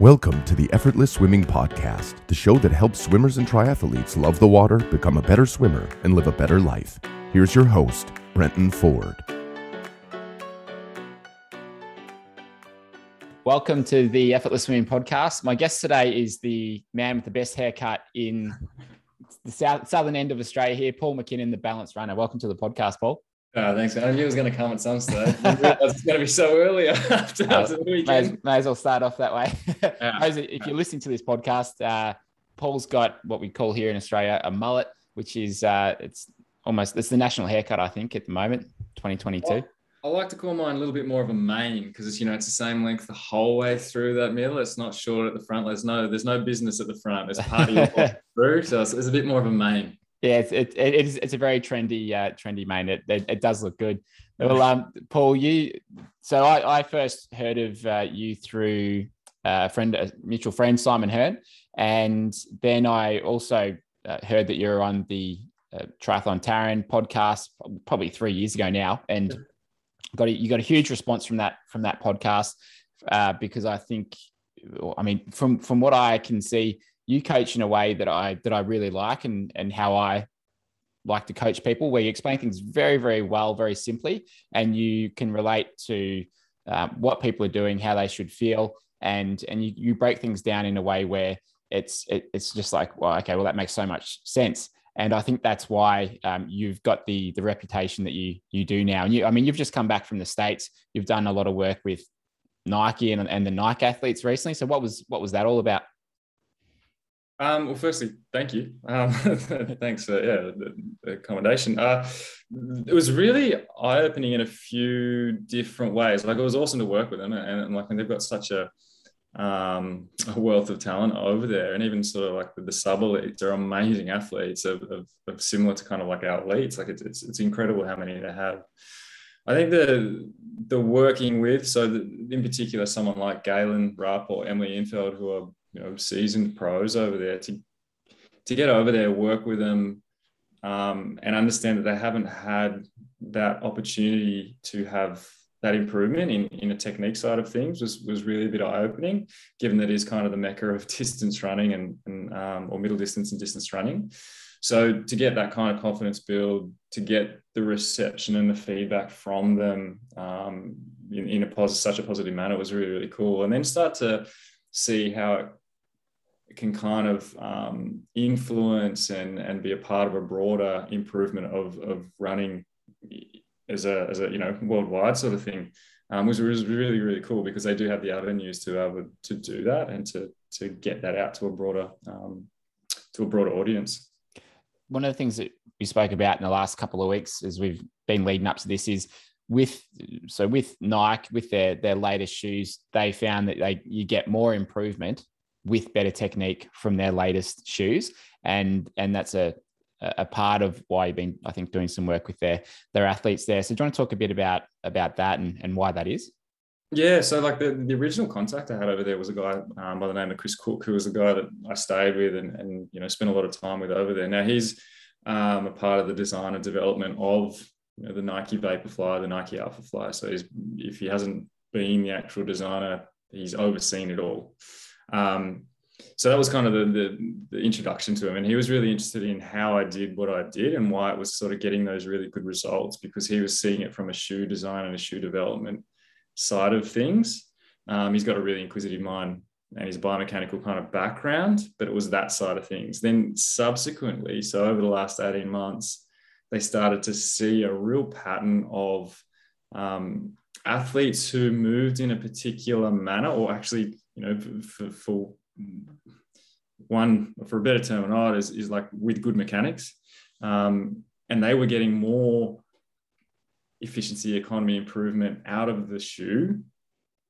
Welcome to the Effortless Swimming Podcast, the show that helps swimmers and triathletes love the water, become a better swimmer, and live a better life. Here's your host, Brenton Ford. Welcome to the Effortless Swimming Podcast. My guest today is the man with the best haircut in the south, southern end of Australia here, Paul McKinnon, the Balanced Runner. Welcome to the podcast, Paul. Oh, thanks. I knew it was going to come at some stage. It's going to be so early after, after the may, as, may as well start off that way. Yeah. If you're listening to this podcast, uh, Paul's got what we call here in Australia a mullet, which is uh, it's almost it's the national haircut, I think, at the moment, 2022. I like to call mine a little bit more of a mane because it's you know it's the same length the whole way through that middle. It's not short at the front. There's no there's no business at the front. There's party all the way through, so it's, it's a bit more of a mane. Yeah, it's it, it is it's a very trendy uh, trendy mane. It, it it does look good. Well, um, Paul, you so I, I first heard of uh, you through uh, a friend, a mutual friend, Simon Hearn, and then I also uh, heard that you're on the uh, Triathlon Taren podcast probably three years ago now, and got a, you got a huge response from that from that podcast uh, because I think, I mean, from from what I can see, you coach in a way that I that I really like and and how I like to coach people, where you explain things very very well, very simply, and you can relate to um, what people are doing, how they should feel, and and you, you break things down in a way where it's it, it's just like well okay well that makes so much sense and I think that's why um, you've got the the reputation that you you do now. And you, I mean, you've just come back from the states. You've done a lot of work with Nike and, and the Nike athletes recently. So what was what was that all about? Um, well, firstly, thank you. Um, thanks for yeah the, the accommodation. Uh, it was really eye opening in a few different ways. Like it was awesome to work with them, and, and like and they've got such a um, a wealth of talent over there, and even sort of like the, the sub elites are amazing athletes of, of, of similar to kind of like our elites. Like it's, it's it's incredible how many they have. I think the the working with so the, in particular someone like Galen Rupp or Emily Infeld who are you know seasoned pros over there to to get over there work with them um, and understand that they haven't had that opportunity to have that improvement in, in a technique side of things was, was really a bit eye-opening, given that is kind of the mecca of distance running and, and um, or middle distance and distance running. So to get that kind of confidence build, to get the reception and the feedback from them um, in, in a such a positive manner was really, really cool. And then start to see how it can kind of um, influence and, and be a part of a broader improvement of, of running as a, as a you know worldwide sort of thing um, was, was really really cool because they do have the avenues to able to do that and to to get that out to a broader um, to a broader audience. One of the things that we spoke about in the last couple of weeks as we've been leading up to this is with so with Nike with their their latest shoes, they found that they you get more improvement with better technique from their latest shoes, and and that's a a part of why you've been, I think, doing some work with their their athletes there. So, do you want to talk a bit about about that and, and why that is? Yeah, so like the, the original contact I had over there was a guy um, by the name of Chris Cook, who was a guy that I stayed with and, and you know spent a lot of time with over there. Now he's um, a part of the design and development of you know, the Nike Vaporfly, the Nike Alpha Fly. So if he hasn't been the actual designer, he's overseen it all. Um, so that was kind of the, the, the introduction to him. And he was really interested in how i did what i did and why it was sort of getting those really good results because he was seeing it from a shoe design and a shoe development side of things. Um, he's got a really inquisitive mind and his biomechanical kind of background but it was that side of things. Then subsequently so over the last 18 months they started to see a real pattern of um, athletes who moved in a particular manner or actually you know for, for one for a better term is, is like with good mechanics. Um, and they were getting more efficiency economy improvement out of the shoe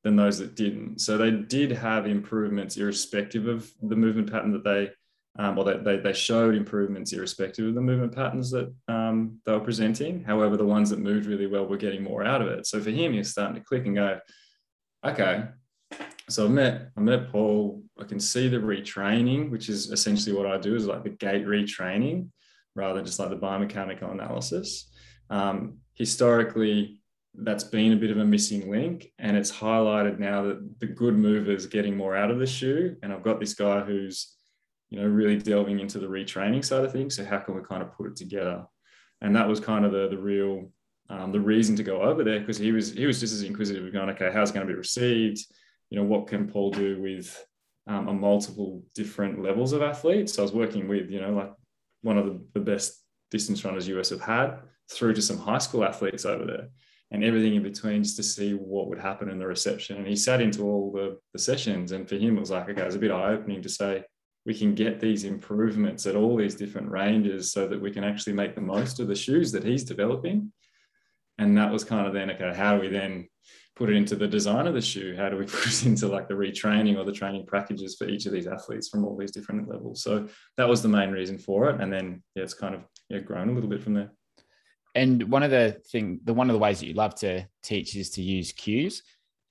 than those that didn't. So they did have improvements irrespective of the movement pattern that they um, or they, they, they showed improvements irrespective of the movement patterns that um, they were presenting. However the ones that moved really well were getting more out of it. So for him he's starting to click and go okay so I met I met Paul. I can see the retraining, which is essentially what I do, is like the gait retraining, rather than just like the biomechanical analysis. Um, historically, that's been a bit of a missing link. And it's highlighted now that the good movers getting more out of the shoe. And I've got this guy who's, you know, really delving into the retraining side of things. So how can we kind of put it together? And that was kind of the the real um, the reason to go over there because he was he was just as inquisitive, going, okay, how's it going to be received? You know, what can Paul do with um, a multiple different levels of athletes? So I was working with, you know, like one of the, the best distance runners US have had through to some high school athletes over there and everything in between just to see what would happen in the reception. And he sat into all the, the sessions. And for him, it was like, okay, it was a bit eye opening to say, we can get these improvements at all these different ranges so that we can actually make the most of the shoes that he's developing. And that was kind of then, okay, how do we then put it into the design of the shoe? How do we put it into like the retraining or the training packages for each of these athletes from all these different levels? So that was the main reason for it. And then yeah, it's kind of yeah, grown a little bit from there. And one of the thing, the one of the ways that you love to teach is to use cues.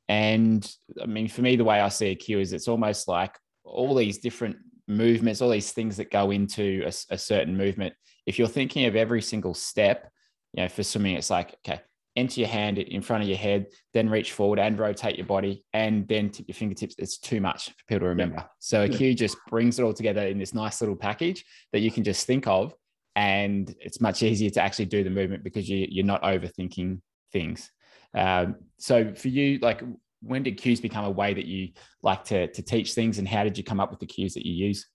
And I mean, for me, the way I see a cue is it's almost like all these different movements, all these things that go into a, a certain movement. If you're thinking of every single step, you know, for swimming, it's like, okay, enter your hand in front of your head, then reach forward and rotate your body, and then tip your fingertips. It's too much for people to remember. Yeah. So a cue just brings it all together in this nice little package that you can just think of and it's much easier to actually do the movement because you, you're not overthinking things. Um, so for you, like when did cues become a way that you like to, to teach things and how did you come up with the cues that you use?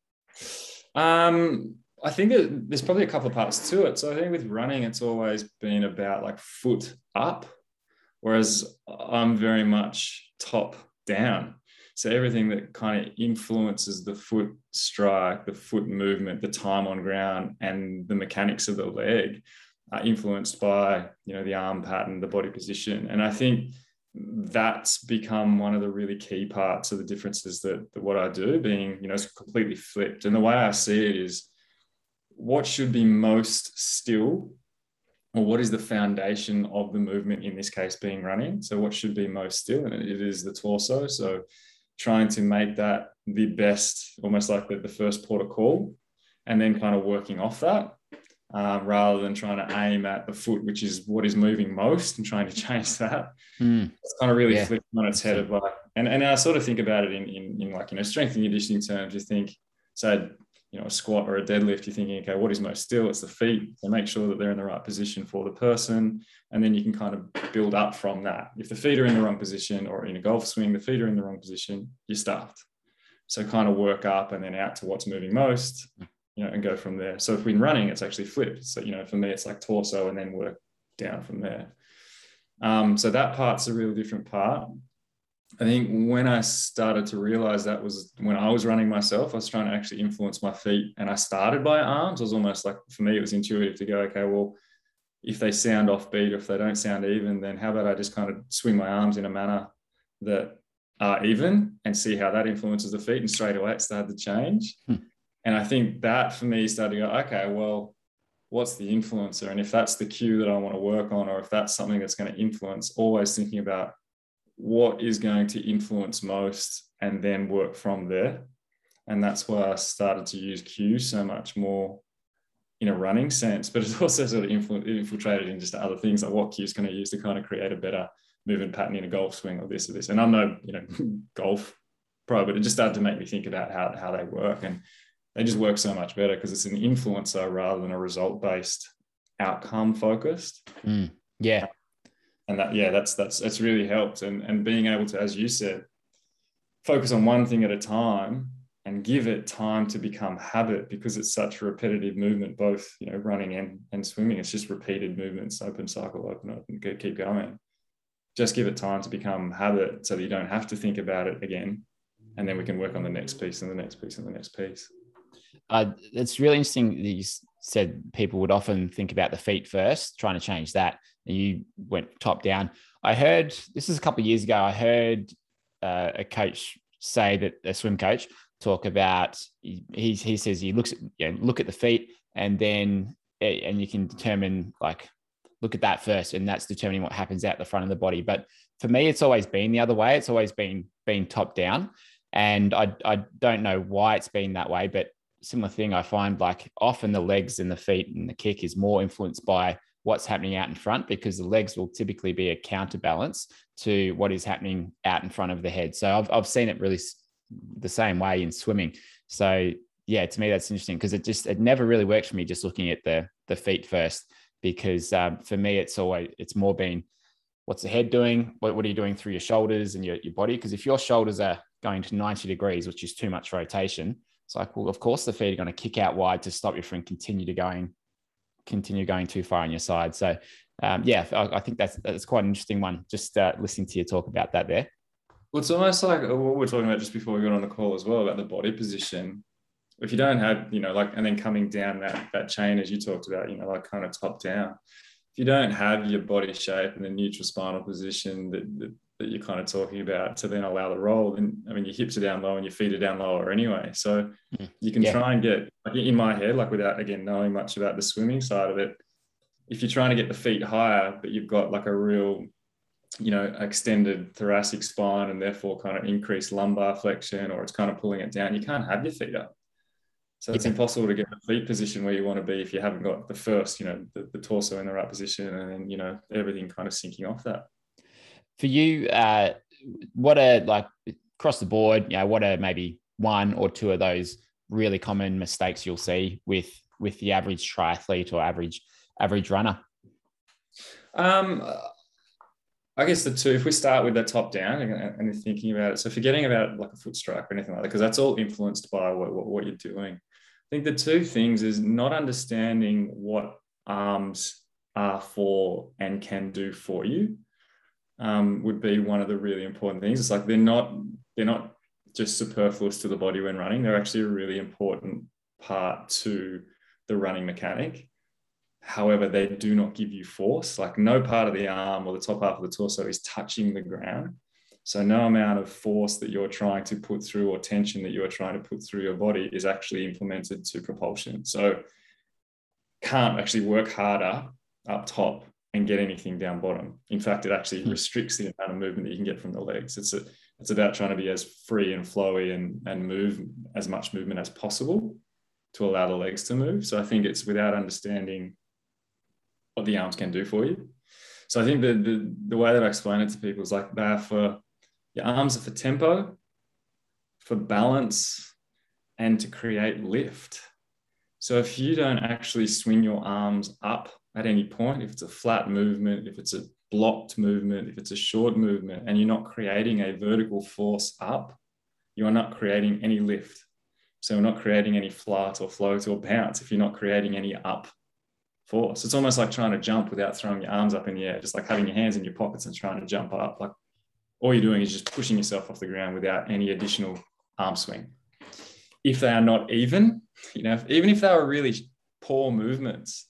Um, I think there's probably a couple of parts to it. So I think with running, it's always been about like foot up, whereas I'm very much top down. So everything that kind of influences the foot strike, the foot movement, the time on ground, and the mechanics of the leg are influenced by you know the arm pattern, the body position, and I think that's become one of the really key parts of the differences that, that what I do, being you know completely flipped. And the way I see it is, what should be most still or what is the foundation of the movement in this case being running so what should be most still and it is the torso so trying to make that the best, almost like the, the first port of call, and then kind of working off that um, rather than trying to aim at the foot, which is what is moving most, and trying to change that. Mm. It's kind of really yeah. flipping on its head of like, and, and I sort of think about it in, in, in like, you know, strength and conditioning terms. You think, say, you know, a squat or a deadlift, you're thinking, okay, what is most still? It's the feet. So make sure that they're in the right position for the person. And then you can kind of build up from that. If the feet are in the wrong position or in a golf swing, the feet are in the wrong position, you're stuffed. So kind of work up and then out to what's moving most, you know, and go from there. So if we're running, it's actually flipped. So, you know, for me, it's like torso and then work down from there. Um, so that part's a real different part. I think when I started to realize that was when I was running myself, I was trying to actually influence my feet. And I started by arms. It was almost like for me, it was intuitive to go, okay, well, if they sound offbeat or if they don't sound even, then how about I just kind of swing my arms in a manner that are even and see how that influences the feet. And straight away it started to change. Hmm. And I think that for me started to go, okay, well, what's the influencer? And if that's the cue that I want to work on, or if that's something that's going to influence, always thinking about what is going to influence most and then work from there. And that's why I started to use cues so much more in a running sense, but it's also sort of infiltrated in just other things like what cues can I use to kind of create a better movement pattern in a golf swing or this or this. And I'm no, you know, golf pro, but it just started to make me think about how, how they work. And they just work so much better because it's an influencer rather than a result based outcome focused. Mm, yeah and that yeah that's that's that's really helped. And and being able to as you said focus on one thing at a time and give it time to become habit because it's such a repetitive movement both you know running and, and swimming. It's just repeated movements open cycle open open keep going. Just give it time to become habit so that you don't have to think about it again. And then we can work on the next piece and the next piece and the next piece. Uh, it's really interesting you said people would often think about the feet first trying to change that and you went top down. I heard this is a couple of years ago. I heard uh, a coach say that a swim coach talk about he he says he looks at you know, look at the feet and then eh, and you can determine like look at that first and that's determining what happens out the front of the body. But for me, it's always been the other way. It's always been been top down, and I I don't know why it's been that way, but similar thing I find like often the legs and the feet and the kick is more influenced by what's happening out in front because the legs will typically be a counterbalance to what is happening out in front of the head. So I've, I've seen it really the same way in swimming. So yeah, to me that's interesting because it just it never really works for me just looking at the the feet first because um, for me it's always it's more been what's the head doing what, what are you doing through your shoulders and your, your body because if your shoulders are going to 90 degrees which is too much rotation it's like well of course the feet are going to kick out wide to stop you from continue to going continue going too far on your side. So um, yeah I, I, think that's that's quite an interesting one just uh, listening to you talk about that there. Well it's almost like what we are talking about just before we got on the call as well about the body position. If you don't have, you know, like, and then coming down that that chain as you talked about, you know, like kind of top down. If you don't have your body shape and the neutral spinal position that, that you're kind of talking about to then allow the roll, then I mean, your hips are down low and your feet are down lower anyway. So hmm. you can yeah. try and get, like in my head, like without again knowing much about the swimming side of it, if you're trying to get the feet higher, but you've got like a real you know, extended thoracic spine and therefore kind of increased lumbar flexion, or it's kind of pulling it down, you can't have your feet up. So it's impossible to get the feet position where you want to be if you haven't got the first, you know, the, the torso in the right position and then, you know, everything kind of sinking off that. For you, uh, what are like across the board, you know, what are maybe one or two of those really common mistakes you'll see with with the average triathlete or average average runner? Um, I guess the two, if we start with the top down and, thinking about it, so forgetting about like a foot strike or anything like that, because that's all influenced by what, what, what, you're doing. I think the two things is not understanding what arms are for and can do for you um, would be one of the really important things. It's like they're not they're not just superfluous to the body when running. They're actually a really important part to the running mechanic. However, they do not give you force. Like no part of the arm or the top half of the torso is touching the ground. So no amount of force that you're trying to put through or tension that you're trying to put through your body is actually implemented to propulsion. So can't actually work harder up top and get anything down bottom. In fact, it actually hmm. restricts the amount of movement that you can get from the legs. It's a, it's about trying to be as free and flowy and, and move as much movement as possible to allow the legs to move. So I think it's without understanding what the arms can do for you. So I think the, the, the way that I explain it to people is like they're for your arms are for tempo, for balance, and to create lift. So if you don't actually swing your arms up at any point, if it's a flat movement, if it's a blocked movement, if it's a short movement, and you're not creating a vertical force up, you are not creating any lift. So we're not creating any flight or float or bounce if you're not creating any up force. It's almost like trying to jump without throwing your arms up in the air, just like having your hands in your pockets and trying to jump up. Like all you're doing is just pushing yourself off the ground without any additional arm swing. If they are not even, you know, even if they were really poor movements,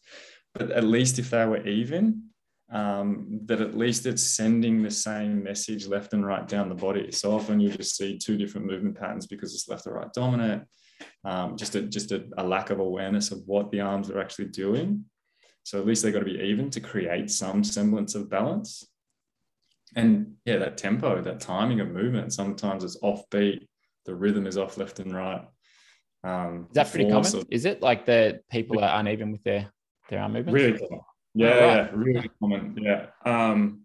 but at least if they were even, um, that at least it's sending the same message left and right down the body. So often you just see two different movement patterns because it's left or right dominant. Um, just a, just a, a lack of awareness of what the arms are actually doing. So at least they've got to be even to create some semblance of balance and yeah, that tempo, that timing of movement, sometimes it's offbeat. The rhythm is off left and right. Um, is that pretty common? Of, is it like the people are uneven with their their arm movements? Really common. Yeah, oh, right. yeah, really common. Yeah. Um,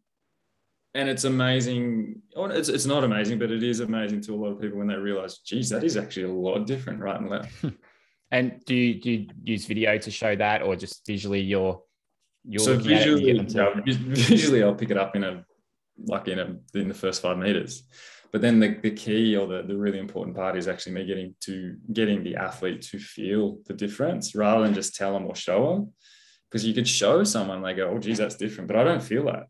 and it's amazing. It's, it's not amazing, but it is amazing to a lot of people when they realize, geez, that is actually a lot different right and left. and do you, do you use video to show that or just visually you're, you're so visually, yeah, visually I'll pick it up in a like in, a, in the first five meters. But then the, the key or the, the really important part is actually me getting to getting the athlete to feel the difference rather than just tell them or show them. Because you could show someone, they go, oh, geez, that's different, but I don't feel that.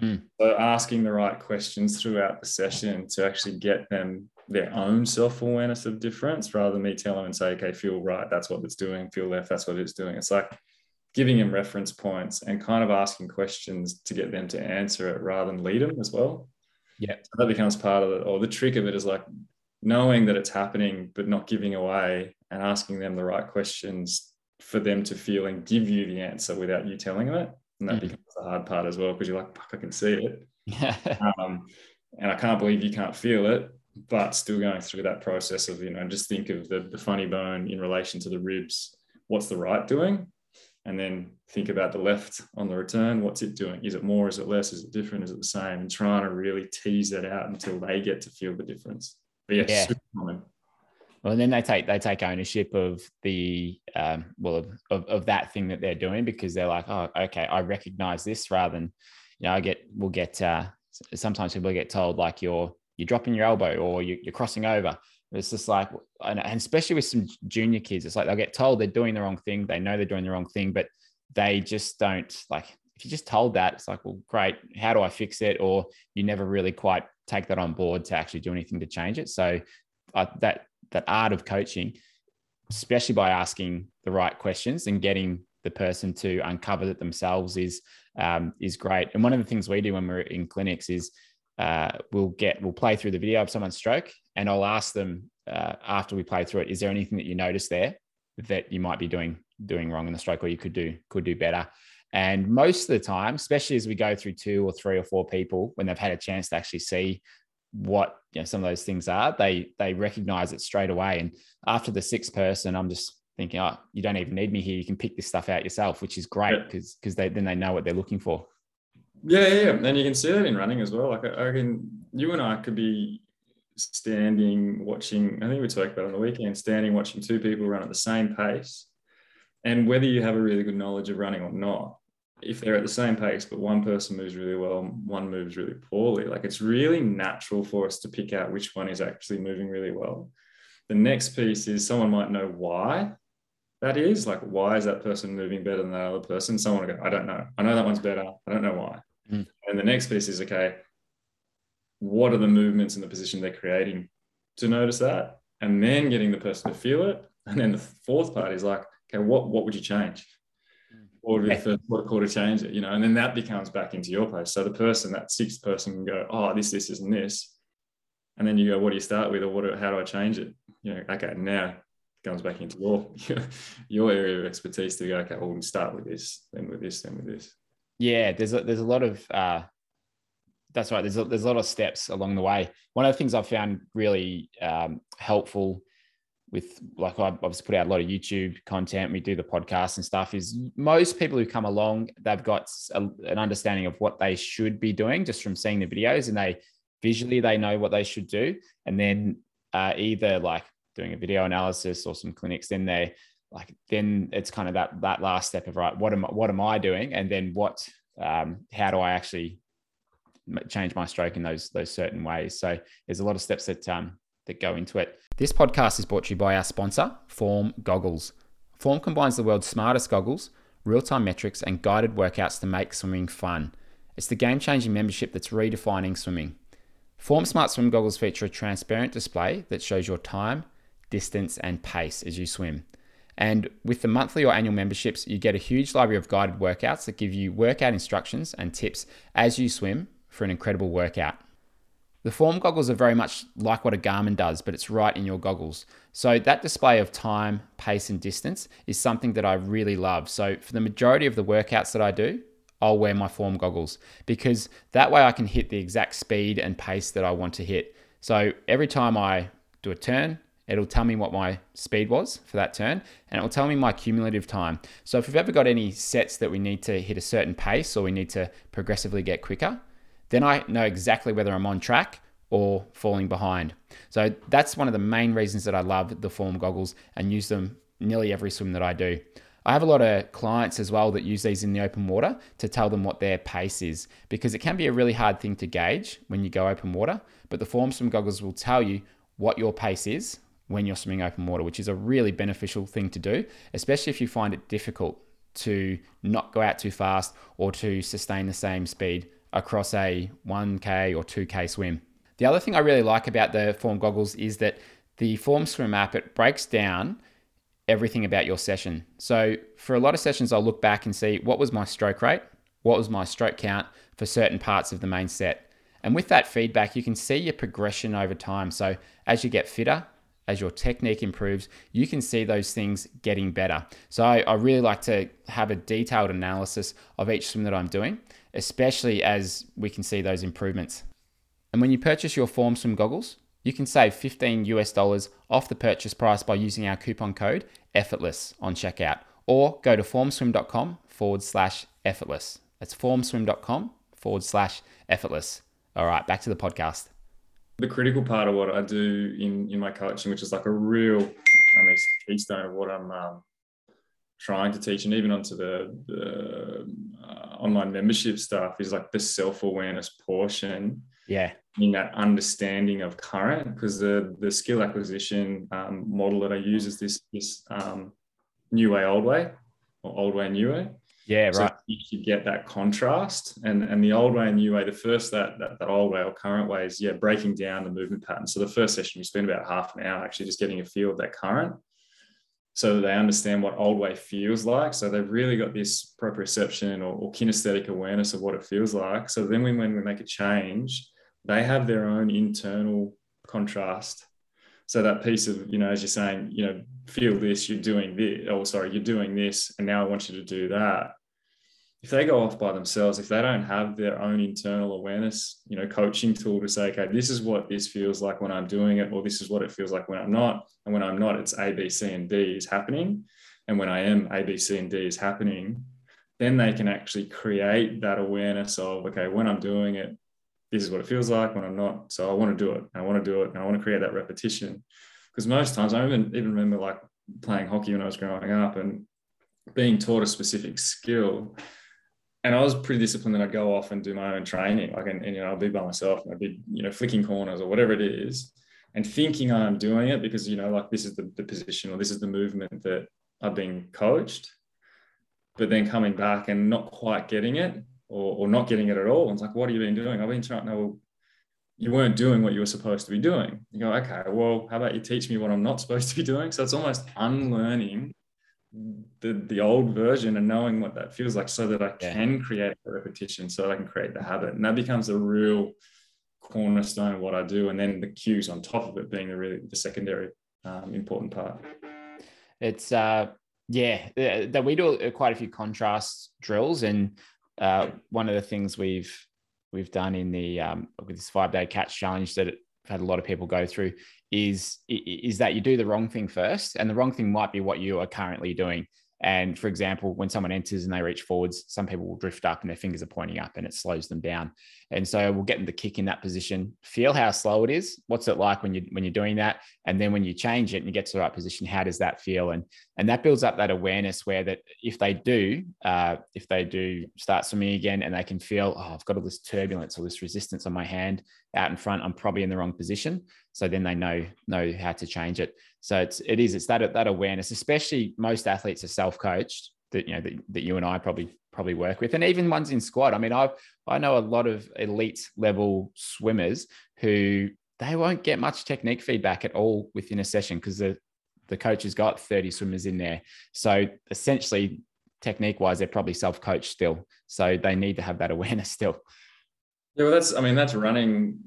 Mm. So asking the right questions throughout the session to actually get them their own self-awareness of difference rather than me tell them and say, okay, feel right, that's what it's doing, feel left, that's what it's doing. It's like giving them reference points and kind of asking questions to get them to answer it rather than lead them as well. Yeah. So that becomes part of it. Or the trick of it is like knowing that it's happening, but not giving away and asking them the right questions for them to feel and give you the answer without you telling them it. And that mm. becomes the hard part as well, because you're like, I can see it. um, and I can't believe you can't feel it, but still going through that process of, you know, just think of the, the funny bone in relation to the ribs. What's the right doing? and then think about the left on the return. What's it doing? Is it more? Is it less? Is it different? Is it the same? And trying to really tease that out until they get to feel the difference. But yeah, yeah. super common. Well, and then they take they take ownership of the um, well of, of, of that thing that they're doing because they're like, oh, okay, I recognize this rather than you know I get we'll get uh, sometimes people get told like you're you're dropping your elbow or you, are crossing over. It's just like, and especially with some junior kids, it's like they'll get told they're doing the wrong thing. They know they're doing the wrong thing, but they just don't like. If you just told that, it's like, well, great. How do I fix it? Or you never really quite take that on board to actually do anything to change it. So uh, that that art of coaching, especially by asking the right questions and getting the person to uncover it themselves, is um, is great. And one of the things we do when we're in clinics is uh, we'll get we'll play through the video of someone's stroke, and I'll ask them uh, after we play through it, is there anything that you notice there that you might be doing doing wrong in the stroke, or you could do could do better? And most of the time, especially as we go through two or three or four people, when they've had a chance to actually see what you know some of those things are, they they recognize it straight away. And after the sixth person, I'm just thinking, oh, you don't even need me here. You can pick this stuff out yourself, which is great because because they then they know what they're looking for. Yeah, yeah, yeah, and you can see that in running as well. Like I, I can, you and I could be standing watching. I think we talked about on the weekend, standing watching two people run at the same pace, and whether you have a really good knowledge of running or not, if they're at the same pace, but one person moves really well, one moves really poorly, like it's really natural for us to pick out which one is actually moving really well. The next piece is someone might know why that is. Like, why is that person moving better than that other person? Someone will go, I don't know. I know that one's better. I don't know why. Mm. And the next piece is, okay, what are the movements and the position they're creating to notice that? And then getting the person to feel it. And then the fourth part is like, okay, what, what would you change? Or if the protocol to change it, you know, and then that becomes back into your place. So the person, that sixth person can go, oh, this, this, isn't this. And then you go, what do you start with? Or what, how do I change it? You know, okay, now it comes back into your, your area of expertise to go, okay, well, we'll start with this, then with this, then with this. Yeah, there's a, there's a lot of, uh, that's right. There's a, there's a lot of steps along the way. One of the things I've found really um, helpful with like I obviously put out a lot of YouTube content. We do the podcast and stuff. Is most people who come along, they've got a, an understanding of what they should be doing just from seeing the videos, and they visually they know what they should do, and then uh, either like doing a video analysis or some clinics, then they like then it's kind of that that last step of right, what am what am I doing, and then what um, how do I actually change my stroke in those those certain ways. So there's a lot of steps that um, that go into it. This podcast is brought to you by our sponsor, Form Goggles. Form combines the world's smartest goggles, real time metrics, and guided workouts to make swimming fun. It's the game changing membership that's redefining swimming. Form Smart Swim goggles feature a transparent display that shows your time, distance, and pace as you swim. And with the monthly or annual memberships, you get a huge library of guided workouts that give you workout instructions and tips as you swim for an incredible workout. The form goggles are very much like what a Garmin does, but it's right in your goggles. So that display of time, pace, and distance is something that I really love. So for the majority of the workouts that I do, I'll wear my form goggles because that way I can hit the exact speed and pace that I want to hit. So every time I do a turn, it'll tell me what my speed was for that turn and it will tell me my cumulative time. So if we've ever got any sets that we need to hit a certain pace or we need to progressively get quicker, then I know exactly whether I'm on track or falling behind. So that's one of the main reasons that I love the form goggles and use them nearly every swim that I do. I have a lot of clients as well that use these in the open water to tell them what their pace is because it can be a really hard thing to gauge when you go open water. But the form swim goggles will tell you what your pace is when you're swimming open water, which is a really beneficial thing to do, especially if you find it difficult to not go out too fast or to sustain the same speed across a 1K or 2K swim. The other thing I really like about the Form goggles is that the Form Swim app it breaks down everything about your session. So for a lot of sessions, I'll look back and see what was my stroke rate, what was my stroke count for certain parts of the main set. And with that feedback, you can see your progression over time. So as you get fitter, as your technique improves, you can see those things getting better. So I, I, really like to have a detailed analysis of each swim that I'm doing, especially as we can see those improvements. And when you purchase your Form Swim goggles, you can save 15 US dollars off the purchase price by using our coupon code effortless on checkout or go to formswim.com forward slash effortless. That's formswim.com forward slash effortless. All right, back to the podcast. The critical part of what I do in, in my coaching, which is like a real, I mean, keystone of what I'm um, trying to teach, and even onto the, the uh, online membership stuff, is like the self awareness portion. Yeah. In that understanding of current, because the the skill acquisition um, model that I use is this this um, new way, old way, or old way, new way. Yeah, so right. You get that contrast, and and the old way and new way. The first that, that that old way or current way is yeah breaking down the movement pattern. So the first session we spend about half an hour actually just getting a feel of that current, so that they understand what old way feels like. So they've really got this proprioception or, or kinesthetic awareness of what it feels like. So then when, when we make a change, they have their own internal contrast so that piece of you know as you're saying you know feel this you're doing this oh sorry you're doing this and now i want you to do that if they go off by themselves if they don't have their own internal awareness you know coaching tool to say okay this is what this feels like when i'm doing it or this is what it feels like when i'm not and when i'm not it's a b c and d is happening and when i am a b c and d is happening then they can actually create that awareness of okay when i'm doing it this is what it feels like when I'm not. So I want to do it. I want to do it. And I want to create that repetition. Because most times I even, even remember like playing hockey when I was growing up and being taught a specific skill. And I was pretty disciplined that I'd go off and do my own training. Like, and, and you know, I'd be by myself and I'd be, you know, flicking corners or whatever it is and thinking I'm doing it because, you know, like this is the, the position or this is the movement that I've been coached. But then coming back and not quite getting it or, or not getting it at all. And it's like, what have you been doing? I've been trying, no, you weren't doing what you were supposed to be doing. You go, okay, well, how about you teach me what I'm not supposed to be doing? So it's almost unlearning the, the old version and knowing what that feels like so that I can create a repetition, so that I can create the habit. And that becomes a real cornerstone of what I do. And then the cues on top of it being the really the secondary um, important part. It's uh yeah, that we do quite a few contrast drills and uh, one of the things we've we've done in the um, with this five day catch challenge that I've had a lot of people go through is is that you do the wrong thing first, and the wrong thing might be what you are currently doing. And for example, when someone enters and they reach forwards, some people will drift up and their fingers are pointing up and it slows them down. And so we'll get them to kick in that position, feel how slow it is. What's it like when you when you're doing that? And then when you change it and you get to the right position, how does that feel? And and that builds up that awareness where that if they do, uh, if they do start swimming again and they can feel, oh, I've got all this turbulence or this resistance on my hand out in front, I'm probably in the wrong position. So then they know know how to change it. So it's it is it's that that awareness, especially most athletes are self coached that you know that, that you and I probably probably work with, and even ones in squad. I mean, I I know a lot of elite level swimmers who they won't get much technique feedback at all within a session because the the coach has got 30 swimmers in there. So essentially, technique wise, they're probably self coached still. So they need to have that awareness still. Yeah, well, that's I mean that's running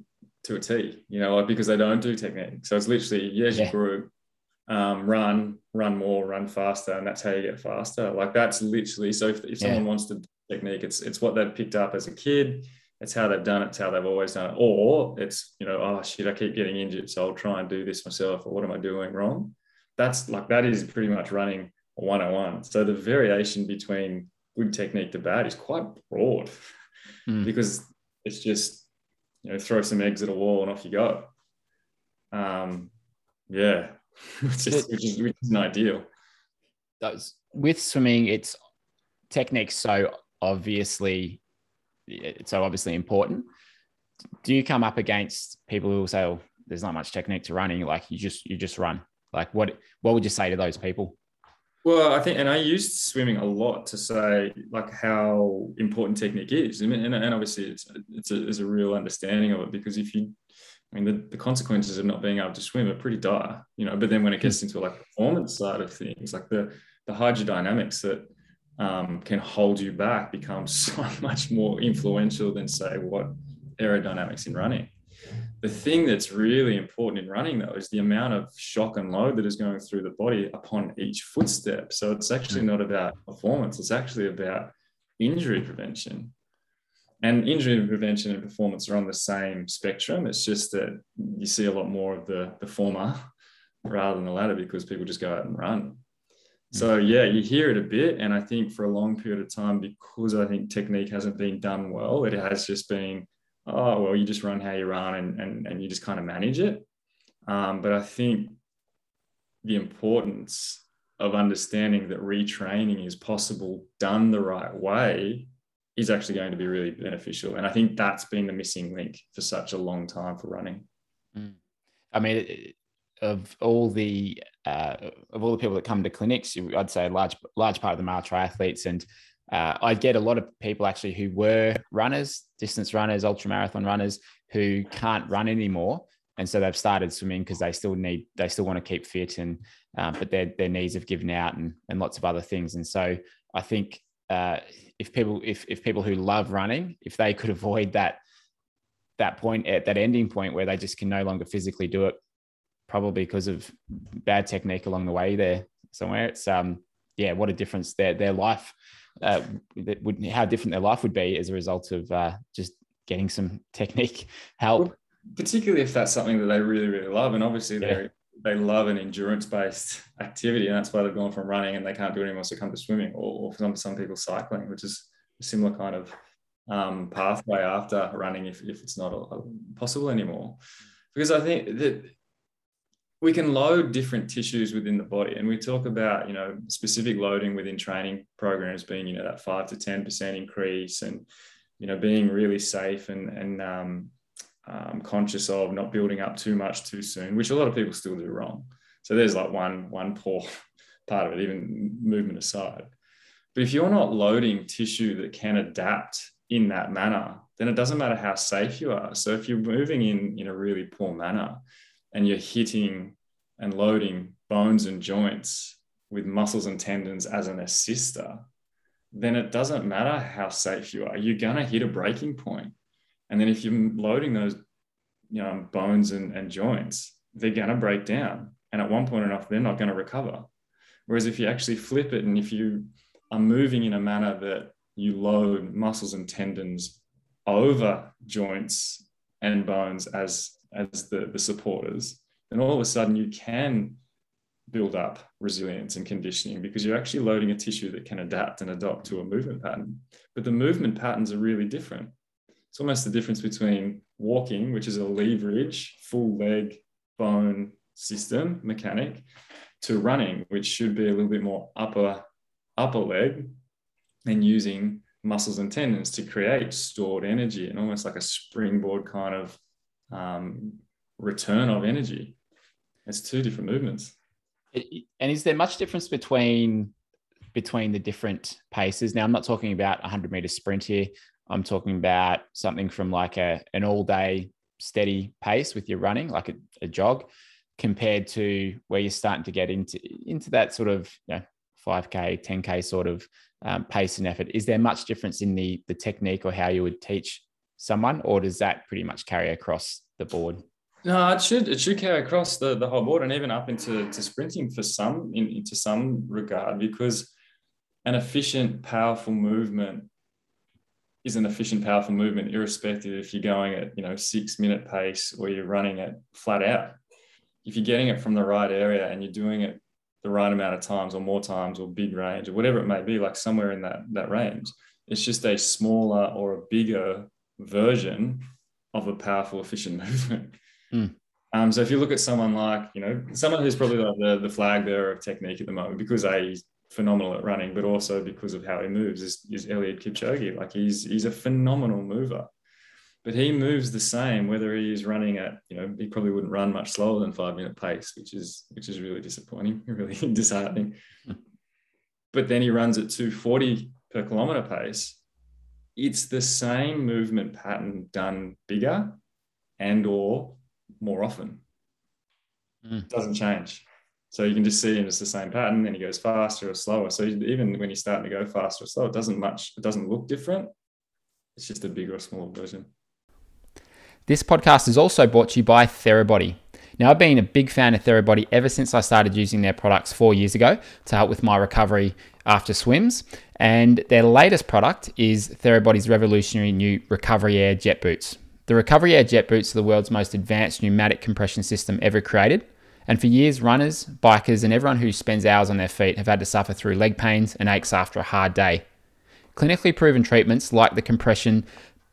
to a T, you know, like because they don't do technique. So it's literally, yes, yeah. group, um, run, run more, run faster, and that's how you get faster. Like that's literally. So if, if yeah. someone wants to technique, it's it's what they've picked up as a kid. It's how they've done it. It's how they've always done it. Or it's you know, oh shit, I keep getting injured, so I'll try and do this myself. Or what am I doing wrong? That's like that is pretty much running a 101. So the variation between good technique to bad is quite broad mm. because it's just you know, throw some eggs at a wall and off you go. Um, yeah, which is, which is, which is ideal. Those with swimming, it's technique so obviously it's so obviously important. Do you come up against people who will say, "Oh, there's not much technique to running"? Like you just you just run. Like what what would you say to those people? Well, I think, and I used swimming a lot to say like how important technique is, and, and, and obviously it's it's a, it's a real understanding of it because if you, I mean, the, the consequences of not being able to swim are pretty dire, you know. But then when it gets into like performance side of things, like the the hydrodynamics that um, can hold you back becomes so much more influential than say what aerodynamics in running. The thing that's really important in running, though, is the amount of shock and load that is going through the body upon each footstep. So it's actually not about performance, it's actually about injury prevention. And injury prevention and performance are on the same spectrum. It's just that you see a lot more of the, the former rather than the latter because people just go out and run. So yeah, you hear it a bit, and I think for a long period of time, because I think technique hasn't been done well, it has just been, oh well, you just run how you run, and and, and you just kind of manage it. Um, but I think the importance of understanding that retraining is possible done the right way is actually going to be really beneficial. And I think that's been the missing link for such a long time for running. Mm. I mean, of all the uh, of all the people that come to clinics, I'd say a large large part of them are triathletes, and uh, I get a lot of people actually who were runners, distance runners, ultra marathon runners, who can't run anymore, and so they've started swimming because they still need they still want to keep fit, and uh, but their their knees have given out, and and lots of other things, and so I think uh, if people if if people who love running, if they could avoid that that point at that ending point where they just can no longer physically do it probably because of bad technique along the way there somewhere. It's um yeah, what a difference their their life uh, would how different their life would be as a result of uh, just getting some technique help. Well, particularly if that's something that they really really love, and obviously yeah. they they love an endurance based activity, and that's why they've gone from running and they can't do it anymore, so come to swimming, or, or some some people cycling, which is a similar kind of um, pathway after running if, if it's not possible anymore. Because I think that we can load different tissues within the body and we talk about you know specific loading within training programs being you know that 5 to 10% increase and you know being really safe and and um, um, conscious of not building up too much too soon which a lot of people still do wrong so there's like one one poor part of it even movement aside but if you're not loading tissue that can adapt in that manner then it doesn't matter how safe you are so if you're moving in in a really poor manner and you're hitting and loading bones and joints with muscles and tendons as an assister, then it doesn't matter how safe you are. You're to hit a breaking point. And then if you're loading those you know, bones and, and joints, they're going to break down. And at one point enough, they're not going to recover. Whereas if you actually flip it and if you are moving in a manner that you load muscles and tendons over joints and bones as as the, the supporters, then all of a sudden you can build up resilience and conditioning because you're actually loading a tissue that can adapt and adopt to a movement pattern. But the movement patterns are really different. It's almost the difference between walking, which is a leverage, full leg, bone system mechanic, to running, which should be a little bit more upper upper leg and using muscles and tendons to create stored energy and almost like a springboard kind of um, return of energy. It's two different movements. And is there much difference between between the different paces? Now, I'm not talking about a 100 meter sprint here. I'm talking about something from like a an all day steady pace with your running, like a, a, jog, compared to where you're starting to get into into that sort of you know, 5k, 10k sort of um, pace and effort. Is there much difference in the the technique or how you would teach someone, or does that pretty much carry across the board? No, it should it should carry across the, the whole board and even up into to sprinting for some in, into some regard because an efficient, powerful movement is an efficient, powerful movement, irrespective if you're going at you know six minute pace or you're running it flat out. If you're getting it from the right area and you're doing it the right amount of times or more times or big range or whatever it may be, like somewhere in that that range, it's just a smaller or a bigger version of a powerful, efficient movement. Mm. Um, so if you look at someone like, you know, someone who's probably like the, the flag bearer of technique at the moment, because A, he's phenomenal at running, but also because of how he moves, is, is Eliud Kipchoge. Like he's he's a phenomenal mover. But he moves the same whether he is running at, you know, he probably wouldn't run much slower than five minute pace, which is which is really disappointing, really disheartening. Mm. But then he runs at 240 per kilometer pace. It's the same movement pattern done bigger and or more often. Mm. Doesn't change. So you can just see him as the same pattern, and he goes faster or slower. So even when he's starting to go faster or slower, it doesn't much, it doesn't look different. It's just a bigger or smaller version. This podcast is also brought to you by Therabody. Now, I've been a big fan of Therabody ever since I started using their products four years ago to help with my recovery after swims. And their latest product is Therabody's revolutionary new Recovery Air Jet Boots. The Recovery Air jet boots are the world's most advanced pneumatic compression system ever created, And for years, runners, bikers, and everyone who spends hours on their feet have had to suffer through leg pains and aches after a hard day. Clinically proven treatments like the compression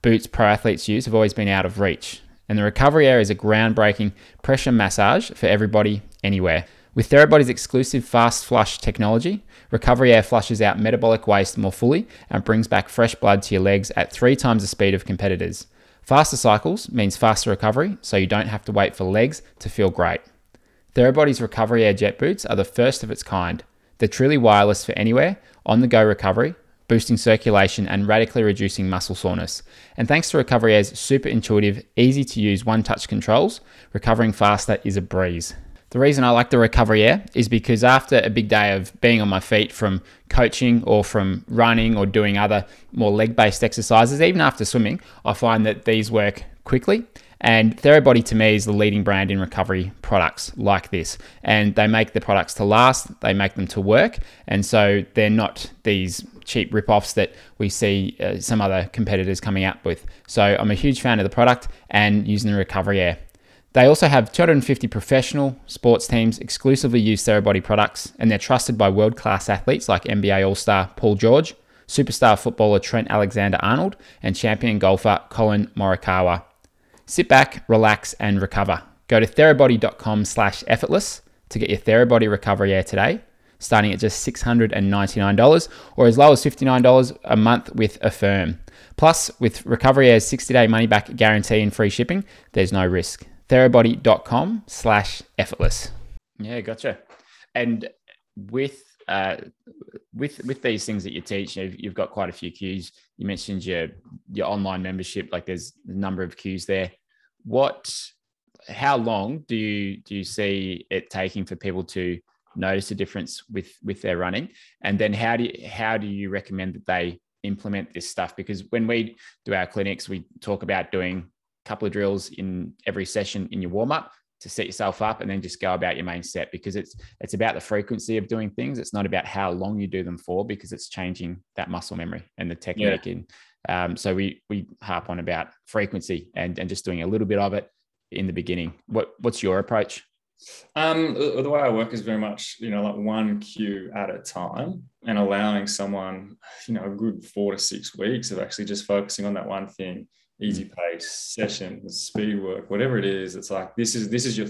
boots pro athletes use have always been out of reach. And the Recovery Air is a groundbreaking pressure massage for everybody, anywhere. With Therabody's exclusive fast flush technology, Recovery Air flushes out metabolic waste more fully and brings back fresh blood to your legs at three times the speed of competitors. Faster cycles means faster recovery, so you don't have to wait for legs to feel great. Therabody's Recovery Air Jet Boots are the first of its kind. They're truly wireless for anywhere, on the go recovery, boosting circulation and radically reducing muscle soreness. And thanks to Recovery Air's super intuitive, easy to use one touch controls, recovering faster is a breeze. The reason I like the recovery air is because after a big day of being on my feet from coaching or from running or doing other more leg based exercises, even after swimming, I find that these work quickly. And Therabody to me is the leading brand in recovery products like this. And they make the products to last, they make them to work. And so they're not these cheap rip-offs that we see uh, some other competitors coming out with. So I'm a huge fan of the product and using the recovery air. They also have 250 professional sports teams exclusively use Therabody products, and they're trusted by world class athletes like NBA All Star Paul George, superstar footballer Trent Alexander Arnold, and champion golfer Collin Morikawa. Sit back, relax, and recover. Go to therabody.com slash effortless to get your Therabody Recovery Air today, starting at just $699 or as low as $59 a month with Affirm. Plus, with Recovery Air's 60 day money back guarantee and free shipping, there's no risk therabody.com slash effortless. Yeah, gotcha. And with uh, with with these things that you teach, you've, you've got quite a few cues. You mentioned your your online membership, like there's a number of cues there. What, how long do you do you see it taking for people to notice a difference with with their running? And then how do you, how do you recommend that they implement this stuff? Because when we do our clinics, we talk about doing a couple of drills in every session in your warm up to set yourself up and then just go about your main set because it's it's about the frequency of doing things it's not about how long you do them for because it's changing that muscle memory and the technique yeah. and um, so we we harp on about frequency and and just doing a little bit of it in the beginning what what's your approach um, the, the way I work is very much, you know, like one cue at a time and allowing someone, you know, a good four to six weeks of actually just focusing on that one thing easy pace sessions, speed work, whatever it is. It's like this is this is your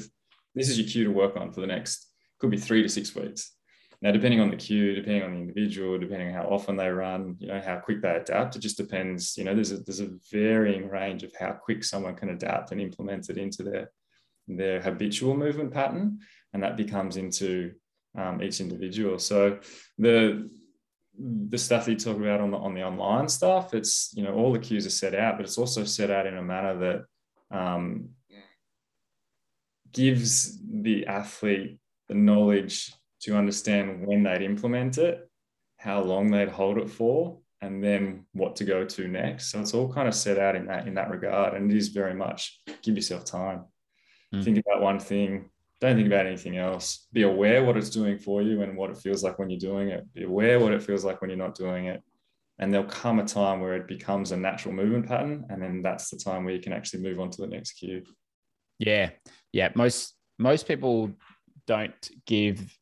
this is your cue to work on for the next could be three to six weeks. Now, depending on the cue, depending on the individual, depending on how often they run, you know, how quick they adapt, it just depends. You know, there's a there's a varying range of how quick someone can adapt and implement it into their their habitual movement pattern, and that becomes into um, each individual. So the the stuff that you talk about on the on the online stuff, it's you know all the cues are set out, but it's also set out in a manner that um, gives the athlete the knowledge to understand when they'd implement it, how long they'd hold it for, and then what to go to next. So it's all kind of set out in that in that regard, and it is very much give yourself time. Mm. Think about one thing, don't think about anything else. Be aware what it's doing for you and what it feels like when you're doing it. Be aware what it feels like when you're not doing it. And there'll come a time where it becomes a natural movement pattern. And then that's the time where you can actually move on to the next cue. Yeah. Yeah. Most most people don't give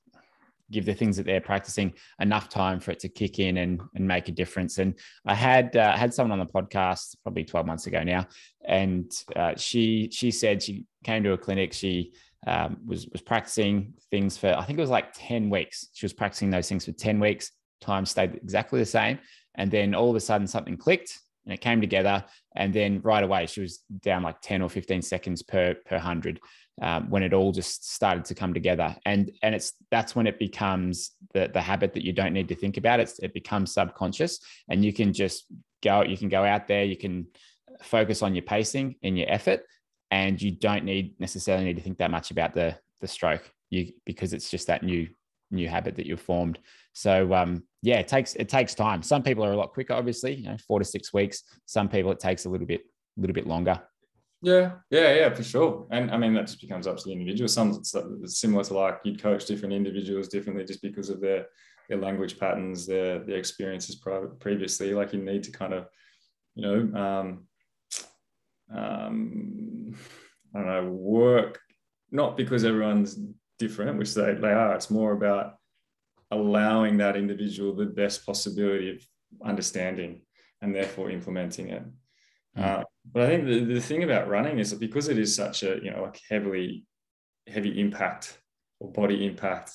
give the things that they're practicing enough time for it to kick in and, and make a difference. And I had uh, had someone on the podcast probably 12 months ago now, and uh, she she said she came to a clinic. She um, was was practicing things for I think it was like ten weeks. She was practicing those things for ten weeks. Time stayed exactly the same, and then all of a sudden something clicked and it came together. And then right away she was down like ten or fifteen seconds per per hundred um, when it all just started to come together. And and it's that's when it becomes the the habit that you don't need to think about. It's it becomes subconscious, and you can just go. You can go out there. You can focus on your pacing and your effort and you don't need necessarily need to think that much about the the stroke you because it's just that new new habit that you've formed so um yeah it takes it takes time some people are a lot quicker obviously you know four to six weeks some people it takes a little bit a little bit longer yeah yeah yeah for sure and i mean that just becomes up to the individual some it's similar to like you'd coach different individuals differently just because of their their language patterns their their experiences previously like you need to kind of you know um um, I don't know, work, not because everyone's different, which they, they are. It's more about allowing that individual the best possibility of understanding and therefore implementing it. Mm. Uh, but I think the, the thing about running is that because it is such a, you know, like heavily, heavy impact or body impact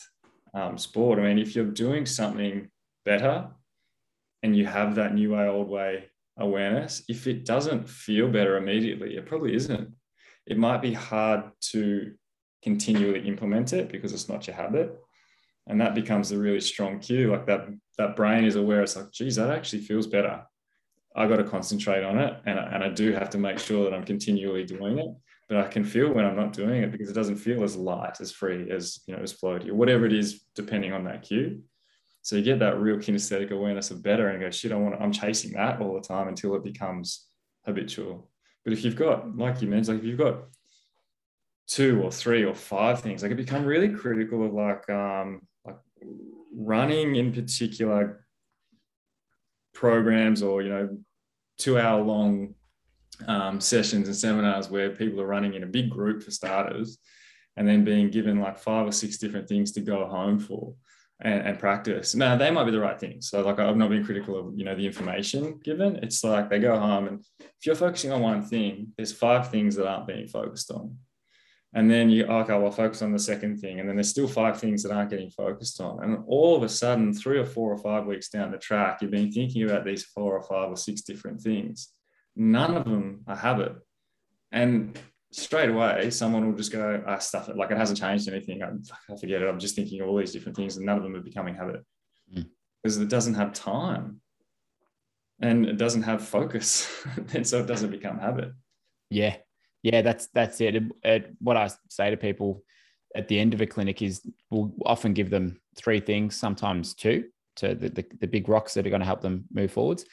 um, sport, I mean, if you're doing something better and you have that new way, old way awareness, if it doesn't feel better immediately, it probably isn't. It might be hard to continually implement it because it's not your habit. And that becomes a really strong cue. Like that, that brain is aware. It's like, geez, that actually feels better. I got to concentrate on it. And, and I do have to make sure that I'm continually doing it. But I can feel when I'm not doing it because it doesn't feel as light, as free, as you know, as floaty, or whatever it is, depending on that cue. So you get that real kinesthetic awareness of better and go, shit, I want, to, I'm chasing that all the time until it becomes habitual. But if you've got, like you mentioned, like if you've got two or three or five things, like it become really critical of like, um, like running in particular programs or, you know, two hour long um, sessions and seminars where people are running in a big group for starters and then being given like five or six different things to go home for and, and, practice. Now they might be the right things. So like I've not been critical of you know the information given. It's like they go home and if you're focusing on one thing, there's five things that aren't being focused on. And then you okay, well focus on the second thing, and then there's still five things that aren't getting focused on. And all of a sudden, three or four or five weeks down the track, you've been thinking about these four or five or six different things. None of them are habit. And straight away, someone will just go, ah, stuff it. Like it hasn't changed anything. I, I forget it. I'm just thinking of all these different things, and none of them are becoming habit mm. because it doesn't have time and it doesn't have focus. and so it doesn't become habit. Yeah. Yeah. That's, that's it. it, it what I say to people at the end of a clinic is we'll often give them three things, sometimes two, to the, the, the big rocks that are going to help them move forwards.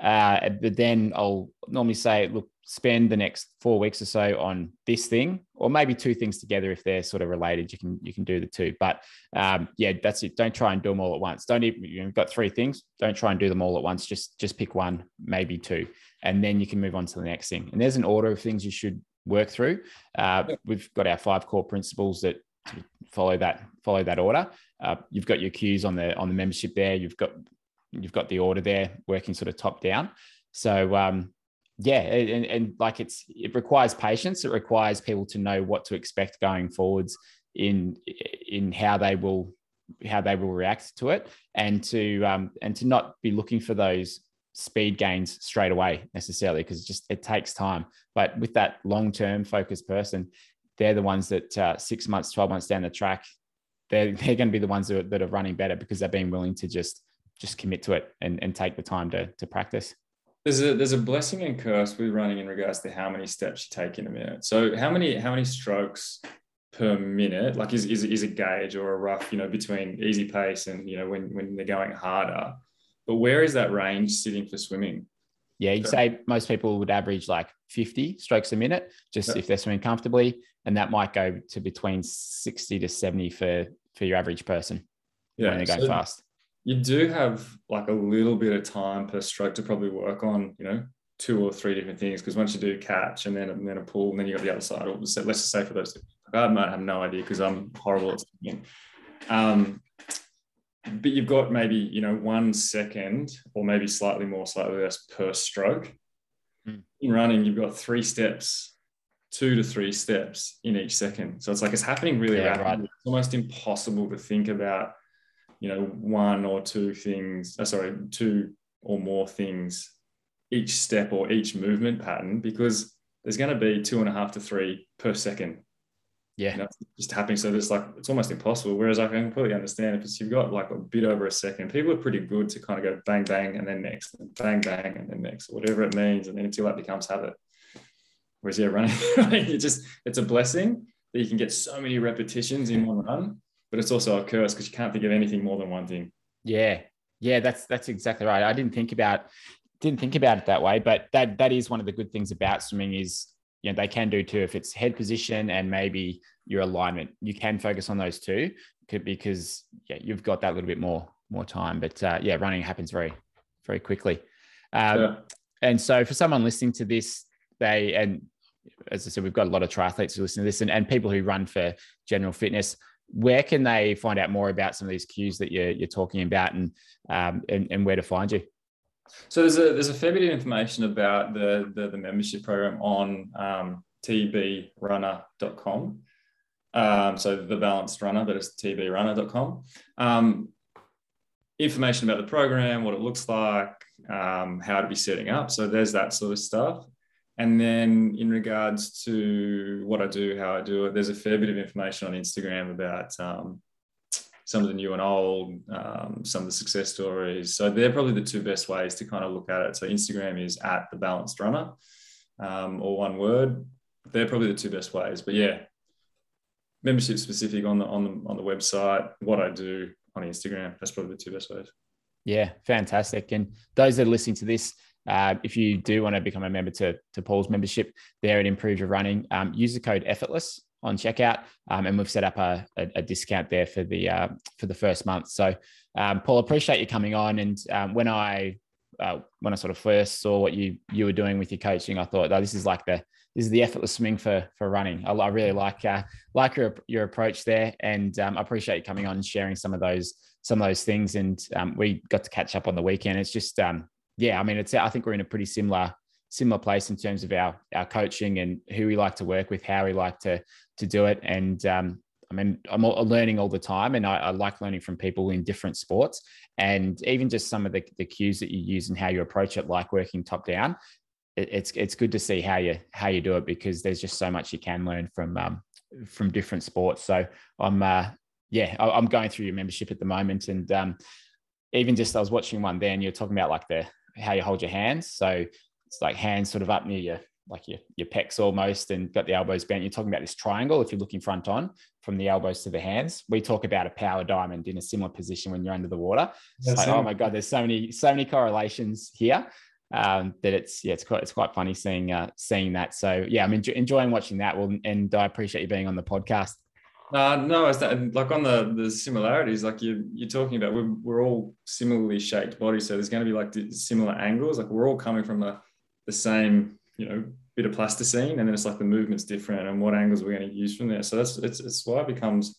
Uh, but then I'll normally say, look, spend the next four weeks or so on this thing, or maybe two things together if they're sort of related. You can you can do the two, but um, yeah, that's it. Don't try and do them all at once. Don't even you've got three things. Don't try and do them all at once. Just just pick one, maybe two, and then you can move on to the next thing. And there's an order of things you should work through. Uh, we've got our five core principles that follow that follow that order. Uh, you've got your cues on the on the membership there. You've got you've got the order there working sort of top down. So um, yeah, and, and like it's it requires patience. It requires people to know what to expect going forwards in in how they will how they will react to it, and to um, and to not be looking for those speed gains straight away necessarily because it just it takes time. But with that long term focused person, they're the ones that uh, six months, twelve months down the track, they're they're going to be the ones that are, that are running better because they're being willing to just just commit to it and, and take the time to to practice. There's a there's a blessing and curse with running in regards to how many steps you take in a minute. So how many how many strokes per minute like is, is, is a gauge or a rough you know between easy pace and you know when when they're going harder but where is that range sitting for swimming yeah you'd say most people would average like 50 strokes a minute just yep. if they're swimming comfortably and that might go to between 60 to 70 for for your average person yeah when they're going so, fast you do have like a little bit of time per stroke to probably work on, you know, two or three different things. Because once you do catch and then and then a pull, and then you got the other side. Or let's just say for those, I might have no idea because I'm horrible at swimming. Um, but you've got maybe you know one second or maybe slightly more, slightly less per stroke. Mm. In running, you've got three steps, two to three steps in each second. So it's like it's happening really yeah, rapidly. Right. It's almost impossible to think about you know one or two things uh, sorry two or more things each step or each movement pattern because there's going to be two and a half to three per second yeah. You know, just happening. So it's like it's almost impossible. Whereas i can completely understand if you've got like a bit over a second people are pretty good to kind of go bang bang and then next and bang bang and then next whatever it means and then until that becomes habit. Whereas yeah running it just it's a blessing that you can get so many repetitions in one run but it's also a curse because you can't think of anything more than one thing. Yeah, yeah, that's that's exactly right. I didn't think about didn't think about it that way, but that that is one of the good things about swimming is you know they can do too if it's head position and maybe your alignment. You can focus on those two because yeah, you've got that little bit more more time. But uh, yeah, running happens very very quickly. Um, yeah. And so for someone listening to this, they and as I said, we've got a lot of triathletes who listen to this and, and people who run for general fitness where can they find out more about some of these cues that you're, you're talking about and, um, and, and where to find you? So there's a there's a fair bit of information about the the, the membership program on um, tbrunner.com. Um, so the balanced runner, that is tbrunner.com. Um, information about the program, what it looks like, um, how to be setting up. So there's that sort of stuff. And then in regards to what I do, how I do it, there's a fair bit of information on Instagram about um, some of the new and old, um, some of the success stories. So they're probably the two best ways to kind of look at it. So Instagram is at the balanced runner, um, or one word. They're probably the two best ways. But yeah, membership specific on the on the on the website. What I do on Instagram. That's probably the two best ways. Yeah, fantastic. And those that are listening to this, uh, if you do want to become a member to, to Paul's membership there at Improve Your Running, um, use the code effortless on checkout, um, and we've set up a, a, a discount there for the uh, for the first month. So, um, Paul, appreciate you coming on. And um, when I uh, when I sort of first saw what you you were doing with your coaching, I thought, oh, this is like the this is the effortless swimming for for running. I, I really like uh, like your your approach there, and um, I appreciate you coming on and sharing some of those some of those things. And um, we got to catch up on the weekend. It's just um, yeah, I mean, it's I think we're in a pretty similar similar place in terms of our our coaching and who we like to work with, how we like to to do it, and um, I mean, I'm learning all the time, and I, I, like learning from people in different sports, and even just some of the, the cues that you use and how you approach it, like working top down. It, it's it's good to see how you how you do it because there's just so much you can learn from um, from different sports. So I'm uh, yeah, I, am going through your membership at the moment, and um, even just I was watching one there, and you're talking about like the how you hold your hands. So it's like hands sort of up near your like your, your pecs almost and got the elbows bent. You're talking about this triangle if you're looking front on from the elbows to the hands. We talk about a power diamond in a similar position when you're under the water. Like, oh my God, there's so many, so many correlations here. Um, that it's yeah, it's quite it's quite funny seeing uh, seeing that. So yeah, I'm enjoy, enjoying watching that. Well, and I appreciate you being on the podcast. Uh, no, it's that, like on the the similarities, like you you're talking about, we're, we're all similarly shaped bodies, so there's going to be like similar angles. Like we're all coming from a, the same you know bit of plasticine and then it's like the movement's different and what angles we're going to use from there. So that's it's, it's why it becomes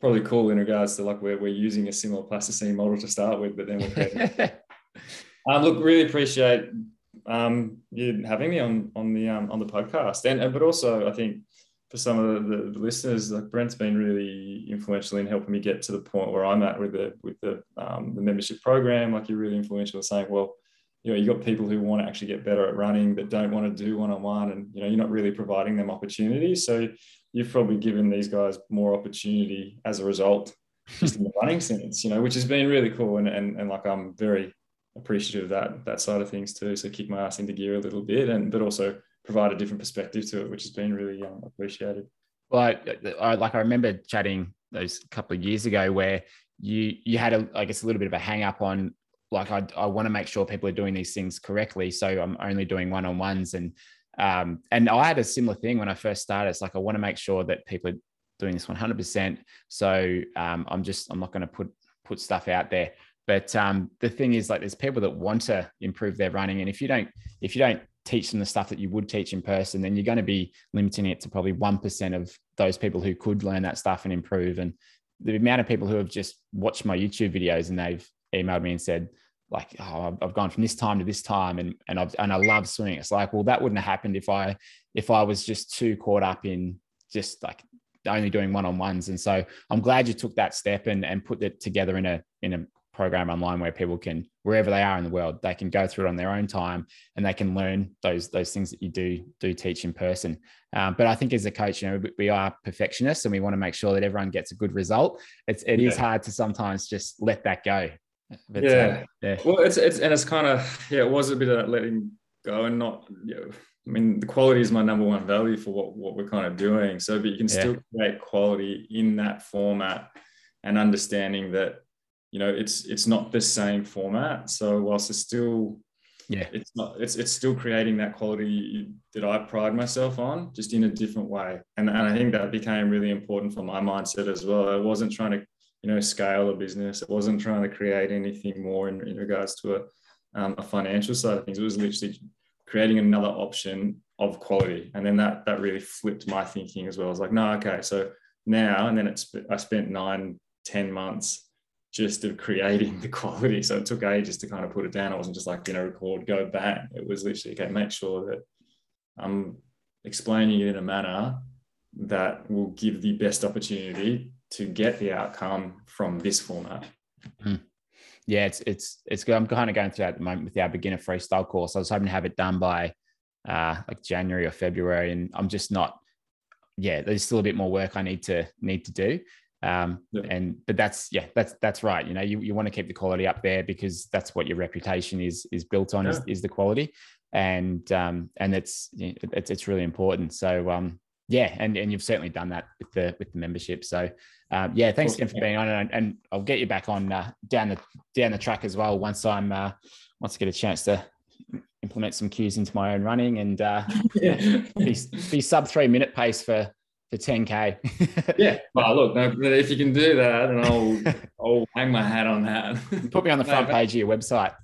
probably cool in regards to like we're, we're using a similar plasticine model to start with but then we're um, look really appreciate um, you having me on on the um, on the podcast. And, and but also I think for some of the, the, listeners like Brent's been really influential in helping me get to the point where I'm at with the with the um, the membership program. Like you're really influential in saying well you know, you got people who want to actually get better at running but don't want to do one-on-one and you know you're not really providing them opportunities. So you've probably given these guys more opportunity as a result just in the running sense you know which has been really cool and, and, and like i'm very appreciative of that that side of things too. So kick my ass into gear a little bit and but also provide a different perspective to it which has been really um, appreciated. Well I, I, like i remember chatting those couple of years ago where you you had a i guess a little bit of a hang up on like I, I want to make sure people are doing these things correctly. So I'm only doing one on ones and um, and I had a similar thing when I first started. It's like I want to make sure that people are doing this 100%. So um, I'm just I'm not going to put put stuff out there. But um, the thing is, like, there's people that want to improve their running, and if you don't if you don't teach them the stuff that you would teach in person, then you're going to be limiting it to probably one percent of those people who could learn that stuff and improve. And the amount of people who have just watched my YouTube videos and they've emailed me and said, like, oh, I've gone from this time to this time, and and I've and I love swimming. It's like, well, that wouldn't have happened if I if I was just too caught up in just like only doing one on ones. And so I'm glad you took that step and and put it together in a in a program online where people can wherever they are in the world they can go through it on their own time and they can learn those those things that you do do teach in person um, but i think as a coach you know we are perfectionists and we want to make sure that everyone gets a good result it's it yeah. is hard to sometimes just let that go but, yeah. Uh, yeah. Well, it's it's and it's kind of yeah, it was a bit of letting go and not. You know, I mean, the quality is my number one value for what what we're kind of doing. So, but you can yeah. still create quality in that format, and understanding that you know it's it's not the same format. So whilst it's still yeah it's not it's it's still creating that quality that i pride myself on just in a different way and, and i think that became really important for my mindset as well i wasn't trying to you know scale a business. It wasn't trying to create anything more in, in regards to a, um, a financial side of things. It was literally creating another option of quality, and then that that really flipped my thinking as well. I was like, no, okay, so now. And then it's I spent nine, ten months just of creating the quality. So it took ages to kind of put it down. I wasn't just like, you know, record, go back. It was literally, okay, make sure that I'm explaining it in a manner that will give the best opportunity to get the outcome from this format. Mm. Yeah, it's it's it's good. I'm kind of going through that at the moment with our beginner freestyle course. I was hoping to have it done by uh, like January or February, and I'm just not. Yeah, there's still a bit more work I need to need to do. Um, yeah. and but that's yeah, that's that's right. You know, you, you want to keep the quality up there because that's what your reputation is is built on yeah. is, is the quality, and um, and it's it's it's really important. So um, yeah, and and you've certainly done that with the with the membership. So um, yeah, thanks again for being on, and, and I'll get you back on uh, down the down the track as well once I'm uh, once I get a chance to implement some cues into my own running and uh, yeah. be, be sub three minute pace for for 10k. yeah, well, look, no, if you can do that, and I'll I'll hang my hat on that. Put me on the front no, page of your website.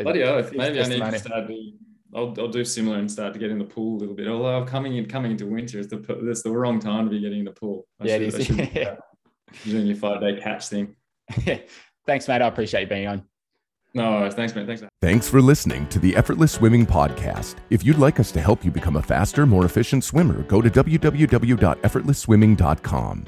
Bloody oath, maybe I need to start doing I'll, I'll do similar and start to get in the pool a little bit. Although coming in coming into winter is the that's the wrong time to be getting in the pool. I yeah, should, it is. doing your five day catch thing. Thanks, mate. I appreciate you being on. No, thanks, mate. Thanks. Thanks for listening to the Effortless Swimming Podcast. If you'd like us to help you become a faster, more efficient swimmer, go to www.effortlessswimming.com.